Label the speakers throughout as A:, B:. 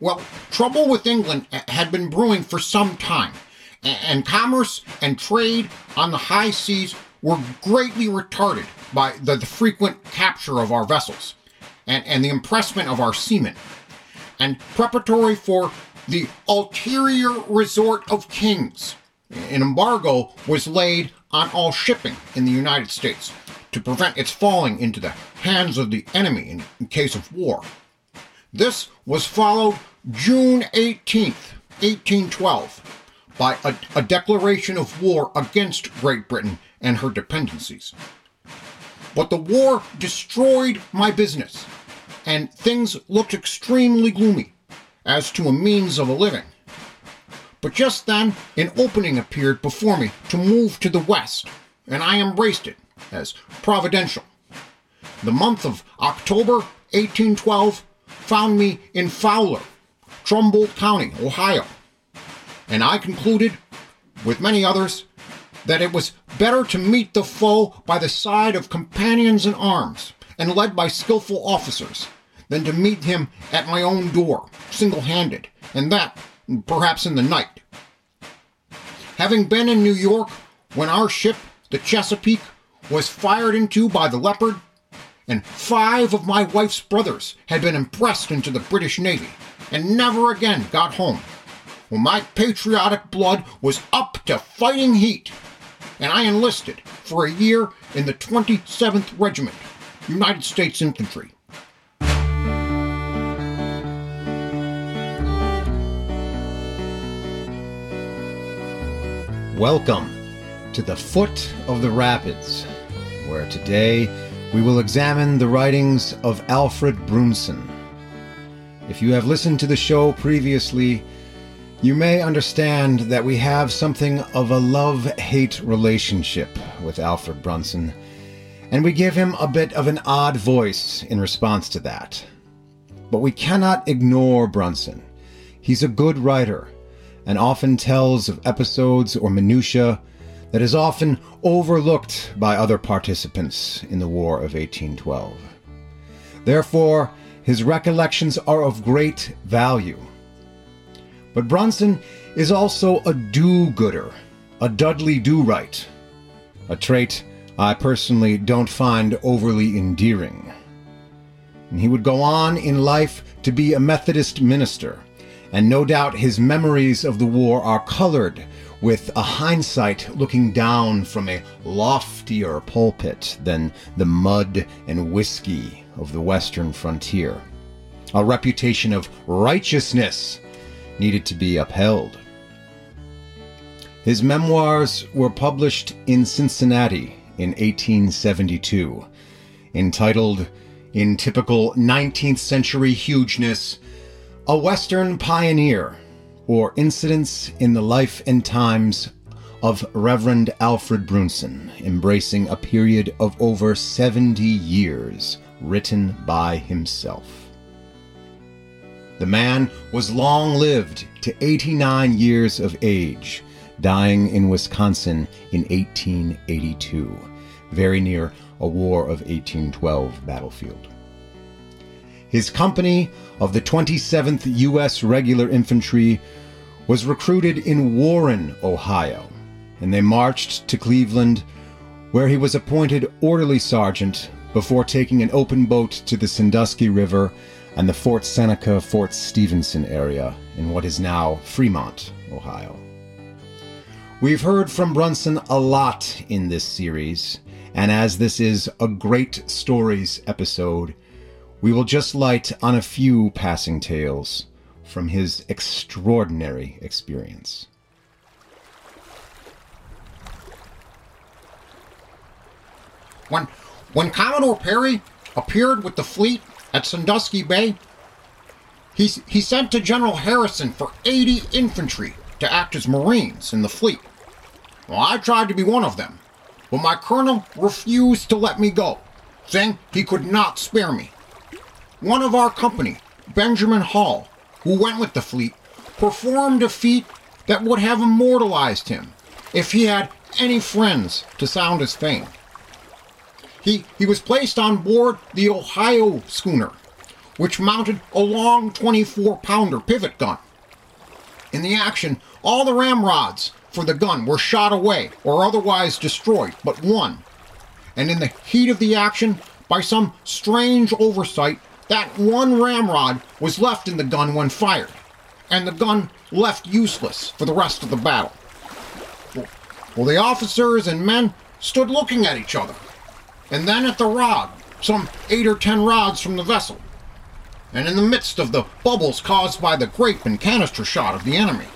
A: Well, trouble with England eh, had been brewing for some time, and commerce and trade on the high seas were greatly retarded by the, the frequent capture of our vessels and, and the impressment of our seamen. And preparatory for the ulterior resort of kings, an embargo was laid on all shipping in the United States to prevent its falling into the hands of the enemy in, in case of war. This was followed June 18th, 1812, by a, a declaration of war against Great Britain and her dependencies. But the war destroyed my business, and things looked extremely gloomy as to a means of a living. But just then, an opening appeared before me to move to the west, and I embraced it as providential. The month of October 1812 found me in Fowler, Trumbull County, Ohio, and I concluded, with many others, that it was better to meet the foe by the side of companions in arms and led by skillful officers than to meet him at my own door, single handed, and that perhaps in the night. Having been in New York when our ship, the Chesapeake, was fired into by the Leopard, and five of my wife's brothers had been impressed into the British Navy and never again got home. Well, my patriotic blood was up to fighting heat, and I enlisted for a year in the 27th Regiment, United States Infantry.
B: Welcome to the foot of the rapids, where today we will examine the writings of Alfred Brunson. If you have listened to the show previously, you may understand that we have something of a love hate relationship with Alfred Brunson, and we give him a bit of an odd voice in response to that. But we cannot ignore Brunson. He's a good writer and often tells of episodes or minutiae that is often overlooked by other participants in the War of 1812. Therefore, his recollections are of great value. But Brunson is also a do gooder, a Dudley do right, a trait I personally don't find overly endearing. And he would go on in life to be a Methodist minister and no doubt his memories of the war are colored with a hindsight looking down from a loftier pulpit than the mud and whiskey of the western frontier. A reputation of righteousness needed to be upheld. His memoirs were published in Cincinnati in 1872, entitled, in typical 19th century hugeness, a Western Pioneer, or Incidents in the Life and Times of Reverend Alfred Brunson, embracing a period of over 70 years, written by himself. The man was long lived to 89 years of age, dying in Wisconsin in 1882, very near a War of 1812 battlefield. His company of the 27th U.S. Regular Infantry was recruited in Warren, Ohio, and they marched to Cleveland, where he was appointed orderly sergeant before taking an open boat to the Sandusky River and the Fort Seneca, Fort Stephenson area in what is now Fremont, Ohio. We've heard from Brunson a lot in this series, and as this is a great stories episode, we will just light on a few passing tales from his extraordinary experience.
A: When, when Commodore Perry appeared with the fleet at Sandusky Bay, he, he sent to General Harrison for 80 infantry to act as Marines in the fleet. Well, I tried to be one of them, but my colonel refused to let me go, saying he could not spare me. One of our company, Benjamin Hall, who went with the fleet, performed a feat that would have immortalized him if he had any friends to sound his fame. He, he was placed on board the Ohio schooner, which mounted a long 24 pounder pivot gun. In the action, all the ramrods for the gun were shot away or otherwise destroyed, but one. And in the heat of the action, by some strange oversight, that one ramrod was left in the gun when fired, and the gun left useless for the rest of the battle. Well, the officers and men stood looking at each other, and then at the rod, some eight or ten rods from the vessel, and in the midst of the bubbles caused by the grape and canister shot of the enemy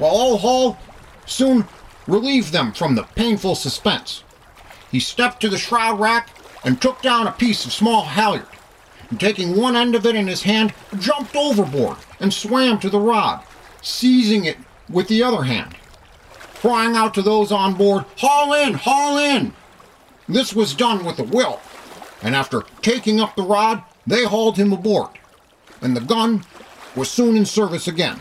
A: while Old Hall soon relieved them from the painful suspense. He stepped to the shroud rack and took down a piece of small halyard, and taking one end of it in his hand, jumped overboard and swam to the rod, seizing it with the other hand, crying out to those on board, Haul in! Haul in! This was done with a will, and after taking up the rod, they hauled him aboard, and the gun was soon in service again.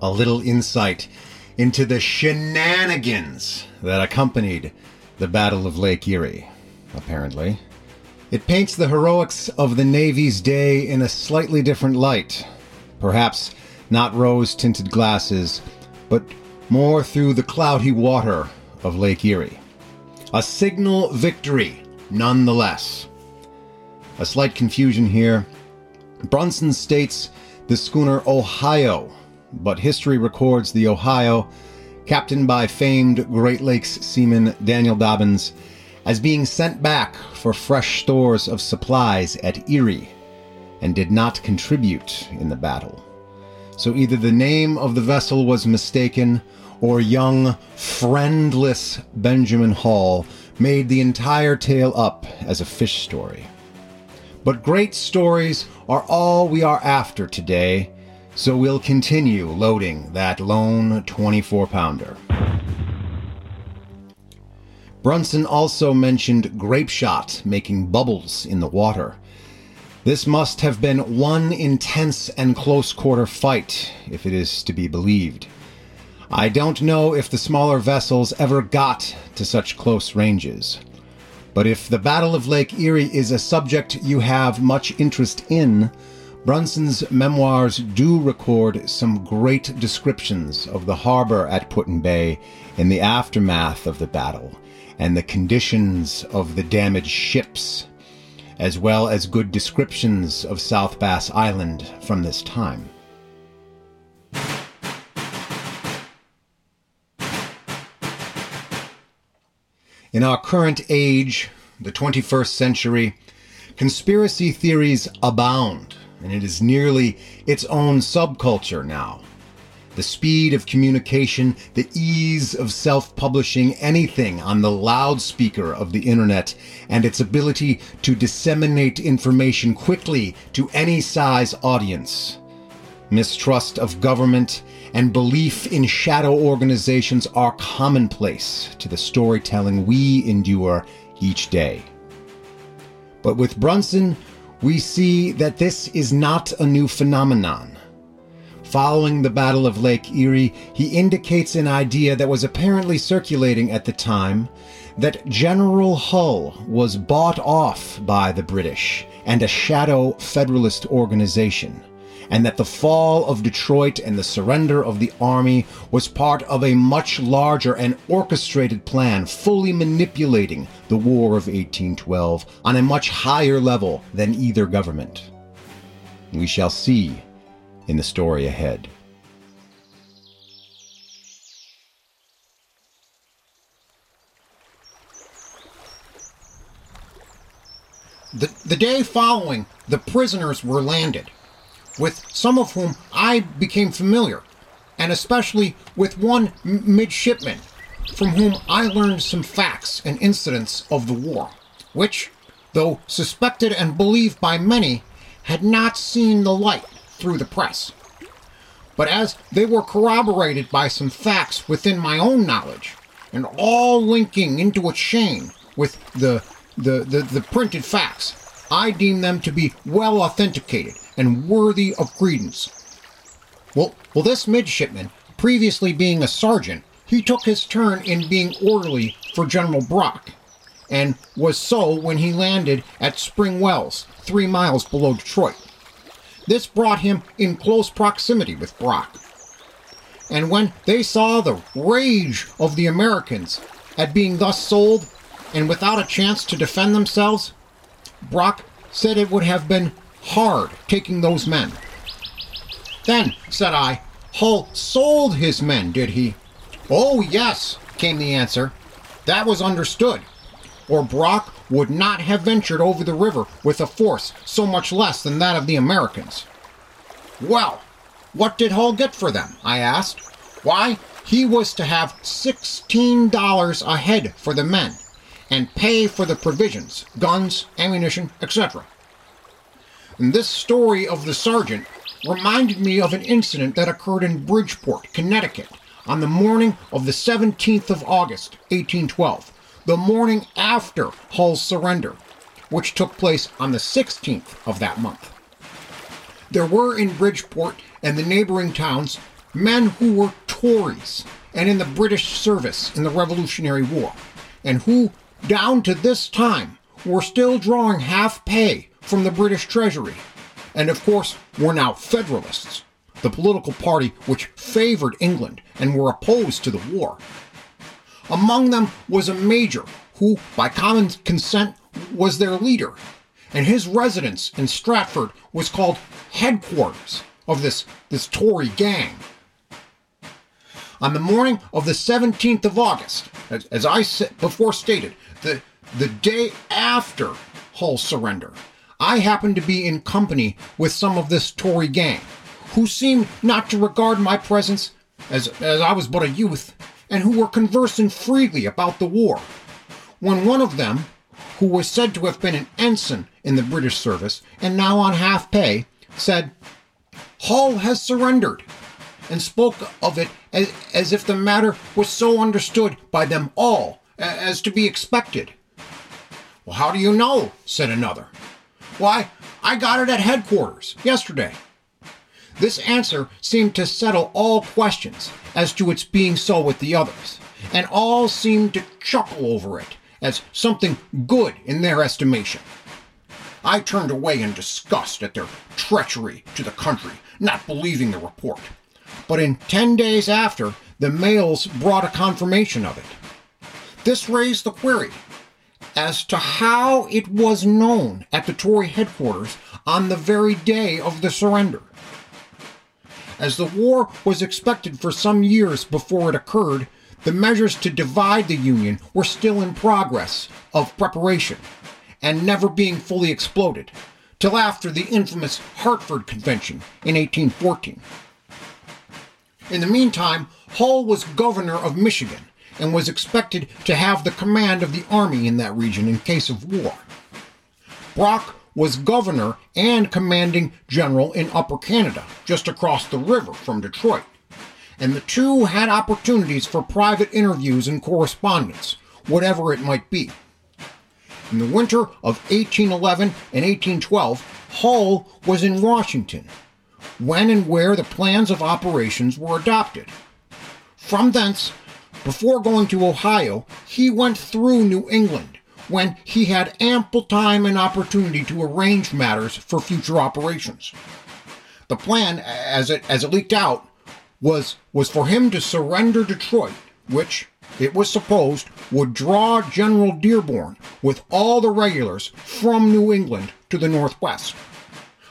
B: a little insight into the shenanigans that accompanied the Battle of Lake Erie, apparently. It paints the heroics of the Navy's day in a slightly different light. Perhaps not rose tinted glasses, but more through the cloudy water of Lake Erie. A signal victory, nonetheless. A slight confusion here. Brunson states the schooner Ohio but history records the Ohio, captained by famed Great Lakes seaman Daniel Dobbins, as being sent back for fresh stores of supplies at Erie and did not contribute in the battle. So either the name of the vessel was mistaken, or young, friendless Benjamin Hall made the entire tale up as a fish story. But great stories are all we are after today, so we'll continue loading that lone 24 pounder. Brunson also mentioned grape shot making bubbles in the water. This must have been one intense and close quarter fight, if it is to be believed. I don't know if the smaller vessels ever got to such close ranges. But if the Battle of Lake Erie is a subject you have much interest in, Brunson's memoirs do record some great descriptions of the harbor at Put-in-Bay in the aftermath of the battle and the conditions of the damaged ships, as well as good descriptions of South Bass Island from this time. In our current age, the 21st century, conspiracy theories abound and it is nearly its own subculture now. The speed of communication, the ease of self publishing anything on the loudspeaker of the internet, and its ability to disseminate information quickly to any size audience. Mistrust of government and belief in shadow organizations are commonplace to the storytelling we endure each day. But with Brunson, we see that this is not a new phenomenon. Following the Battle of Lake Erie, he indicates an idea that was apparently circulating at the time that General Hull was bought off by the British and a shadow Federalist organization and that the fall of Detroit and the surrender of the army was part of a much larger and orchestrated plan fully manipulating the War of 1812 on a much higher level than either government. We shall see in the story ahead.
A: The, the day following, the prisoners were landed with some of whom I became familiar, and especially with one midshipman from whom I learned some facts and incidents of the war, which, though suspected and believed by many, had not seen the light through the press. But as they were corroborated by some facts within my own knowledge, and all linking into a chain with the, the, the, the printed facts, I deem them to be well authenticated and worthy of credence. Well, well, this midshipman, previously being a sergeant, he took his turn in being orderly for General Brock, and was so when he landed at Spring Wells, three miles below Detroit. This brought him in close proximity with Brock. And when they saw the rage of the Americans at being thus sold and without a chance to defend themselves, Brock said it would have been hard taking those men. Then, said I, Hull sold his men, did he? Oh, yes, came the answer. That was understood. Or Brock would not have ventured over the river with a force so much less than that of the Americans. Well, what did Hull get for them? I asked. Why, he was to have $16 a head for the men and pay for the provisions, guns, ammunition, etc. And this story of the sergeant reminded me of an incident that occurred in Bridgeport, Connecticut, on the morning of the 17th of August, 1812, the morning after Hull's surrender, which took place on the 16th of that month. There were in Bridgeport and the neighboring towns men who were Tories and in the British service in the Revolutionary War, and who, down to this time, were still drawing half pay from the British Treasury, and of course were now Federalists, the political party which favored England and were opposed to the war. Among them was a major who, by common consent, was their leader, and his residence in Stratford was called headquarters of this, this Tory gang. On the morning of the 17th of August, as, as I before stated, the, the day after Hull's surrender, I happened to be in company with some of this Tory gang, who seemed not to regard my presence as, as I was but a youth, and who were conversing freely about the war. When one of them, who was said to have been an ensign in the British service and now on half pay, said, Hull has surrendered, and spoke of it as, as if the matter was so understood by them all as to be expected. Well, how do you know? said another. Why, I got it at headquarters yesterday. This answer seemed to settle all questions as to its being so with the others, and all seemed to chuckle over it as something good in their estimation. I turned away in disgust at their treachery to the country, not believing the report. But in ten days after, the mails brought a confirmation of it. This raised the query as to how it was known at the Tory headquarters on the very day of the surrender. As the war was expected for some years before it occurred, the measures to divide the Union were still in progress of preparation and never being fully exploded, till after the infamous Hartford Convention in 1814. In the meantime, Hull was governor of Michigan and was expected to have the command of the army in that region in case of war. Brock was governor and commanding general in Upper Canada, just across the river from Detroit, and the two had opportunities for private interviews and correspondence, whatever it might be. In the winter of 1811 and 1812, Hull was in Washington, when and where the plans of operations were adopted. From thence, before going to Ohio, he went through New England when he had ample time and opportunity to arrange matters for future operations. The plan, as it, as it leaked out, was, was for him to surrender Detroit, which, it was supposed, would draw General Dearborn with all the regulars from New England to the northwest.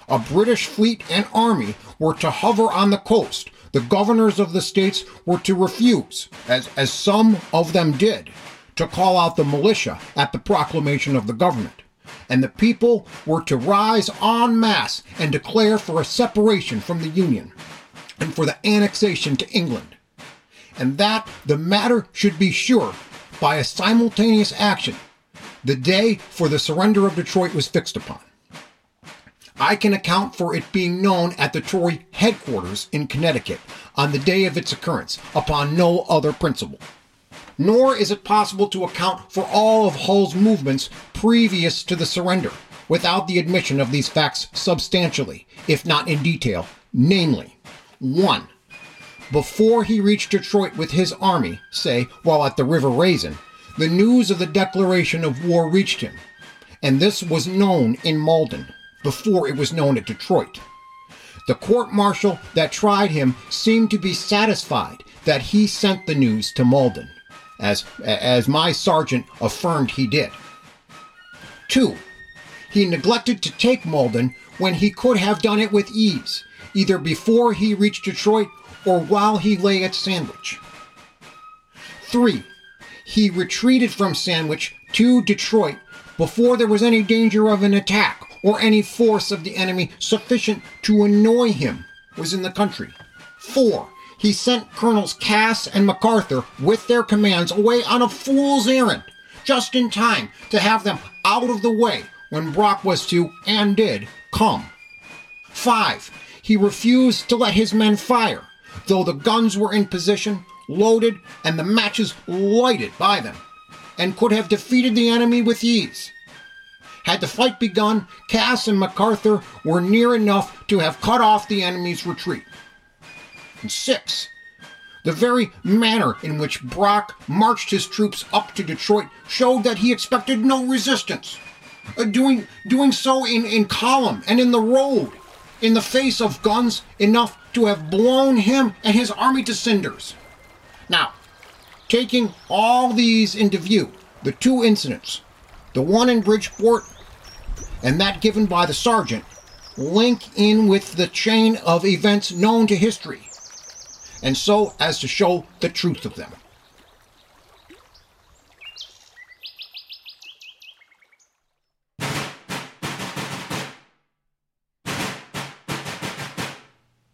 A: A British fleet and army were to hover on the coast the governors of the states were to refuse, as, as some of them did, to call out the militia at the proclamation of the government. And the people were to rise en masse and declare for a separation from the Union and for the annexation to England. And that the matter should be sure by a simultaneous action. The day for the surrender of Detroit was fixed upon. I can account for it being known at the Tory headquarters in Connecticut on the day of its occurrence upon no other principle. Nor is it possible to account for all of Hull's movements previous to the surrender without the admission of these facts substantially, if not in detail, namely, 1. Before he reached Detroit with his army, say, while at the River Raisin, the news of the declaration of war reached him, and this was known in Malden before it was known at Detroit. The court martial that tried him seemed to be satisfied that he sent the news to Malden, as, as my sergeant affirmed he did. Two, he neglected to take Malden when he could have done it with ease, either before he reached Detroit or while he lay at Sandwich. Three, he retreated from Sandwich to Detroit before there was any danger of an attack or any force of the enemy sufficient to annoy him was in the country. Four, he sent Colonels Cass and McArthur with their commands away on a fool's errand, just in time to have them out of the way when Brock was to, and did, come. Five, he refused to let his men fire, though the guns were in position, loaded, and the matches lighted by them, and could have defeated the enemy with ease. Had the fight begun, Cass and McArthur were near enough to have cut off the enemy's retreat. And six, the very manner in which Brock marched his troops up to Detroit showed that he expected no resistance. Uh, doing, doing so in, in column and in the road, in the face of guns enough to have blown him and his army to cinders. Now, taking all these into view, the two incidents, the one in Bridgeport and that given by the sergeant link in with the chain of events known to history, and so as to show the truth of them.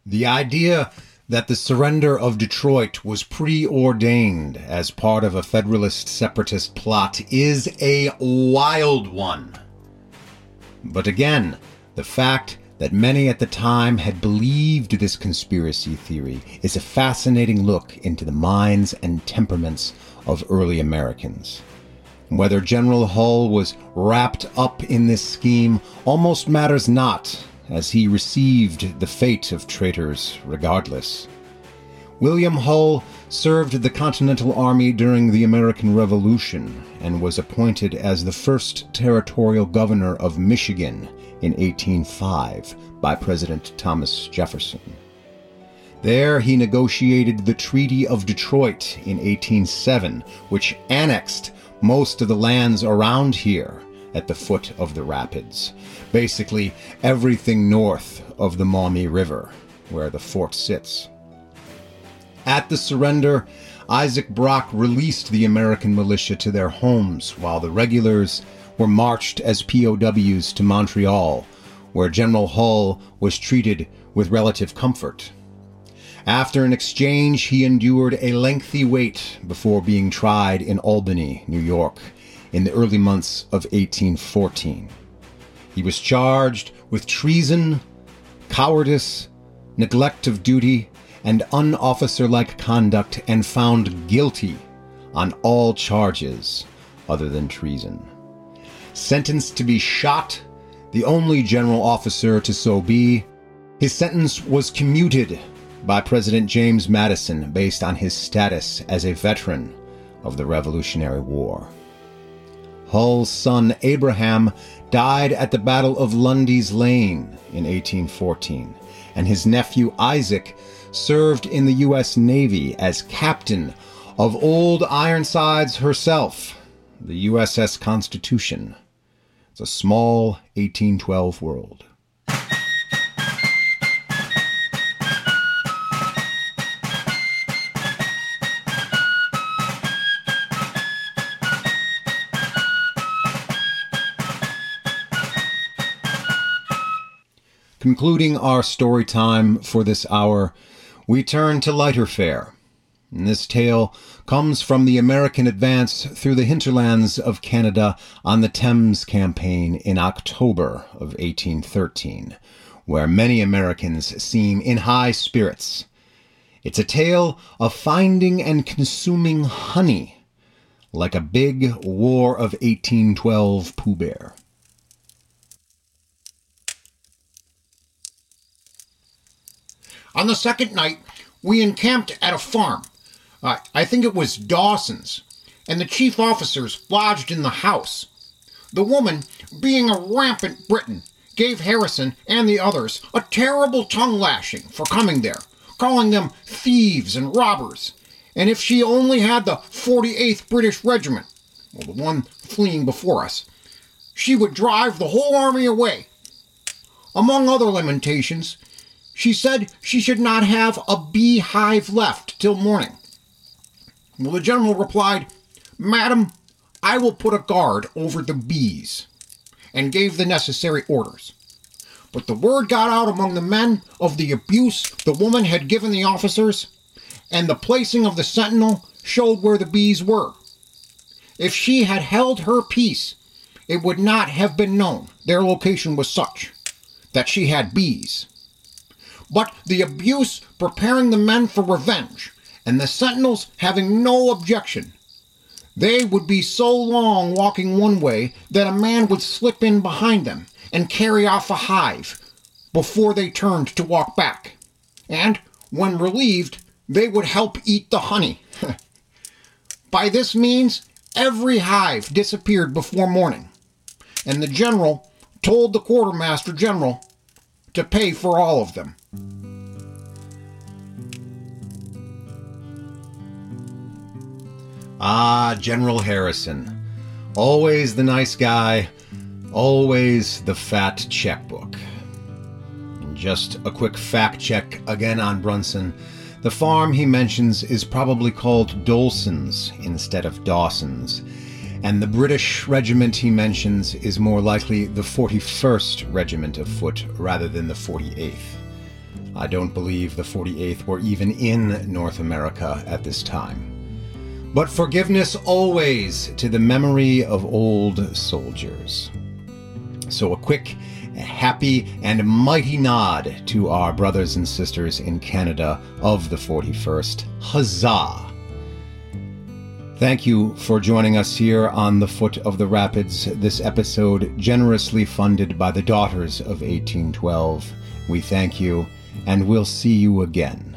B: The idea that the surrender of Detroit was preordained as part of a Federalist separatist plot is a wild one. But again, the fact that many at the time had believed this conspiracy theory is a fascinating look into the minds and temperaments of early Americans. Whether General Hull was wrapped up in this scheme almost matters not, as he received the fate of traitors regardless. William Hull served the Continental Army during the American Revolution and was appointed as the first territorial governor of Michigan in 1805 by President Thomas Jefferson. There he negotiated the Treaty of Detroit in 1807, which annexed most of the lands around here at the foot of the rapids, basically everything north of the Maumee River, where the fort sits. At the surrender, Isaac Brock released the American militia to their homes while the regulars were marched as POWs to Montreal, where General Hull was treated with relative comfort. After an exchange, he endured a lengthy wait before being tried in Albany, New York, in the early months of 1814. He was charged with treason, cowardice, neglect of duty, and unofficerlike conduct and found guilty on all charges other than treason. Sentenced to be shot, the only general officer to so be, his sentence was commuted by President James Madison based on his status as a veteran of the Revolutionary War. Hull's son Abraham died at the Battle of Lundy's Lane in 1814, and his nephew Isaac served in the U.S. Navy as captain of Old Ironsides herself, the USS Constitution. It's a small 1812 world. Concluding our story time for this hour, we turn to lighter fare. This tale comes from the American advance through the hinterlands of Canada on the Thames campaign in October of 1813, where many Americans seem in high spirits. It's a tale of finding and consuming honey, like a big War of 1812 Pooh Bear.
A: On the second night, we encamped at a farm. Uh, I think it was Dawson's, and the chief officers lodged in the house. The woman, being a rampant Briton, gave Harrison and the others a terrible tongue lashing for coming there, calling them thieves and robbers. And if she only had the 48th British Regiment, well, the one fleeing before us, she would drive the whole army away. Among other lamentations, she said she should not have a beehive left till morning. Well, the general replied, Madam, I will put a guard over the bees, and gave the necessary orders. But the word got out among the men of the abuse the woman had given the officers, and the placing of the sentinel showed where the bees were. If she had held her peace, it would not have been known their location was such that she had bees. But the abuse preparing the men for revenge, and the sentinels having no objection, they would be so long walking one way that a man would slip in behind them and carry off a hive before they turned to walk back. And, when relieved, they would help eat the honey. By this means, every hive disappeared before morning, and the general told the quartermaster general to pay for all of them.
B: Ah, General Harrison. Always the nice guy, always the fat checkbook. And just a quick fact check again on Brunson. The farm he mentions is probably called Dolson's instead of Dawson's, and the British regiment he mentions is more likely the 41st Regiment of Foot rather than the 48th. I don't believe the 48th were even in North America at this time. But forgiveness always to the memory of old soldiers. So a quick, happy, and mighty nod to our brothers and sisters in Canada of the 41st. Huzzah! Thank you for joining us here on the foot of the rapids. This episode generously funded by the Daughters of 1812. We thank you, and we'll see you again.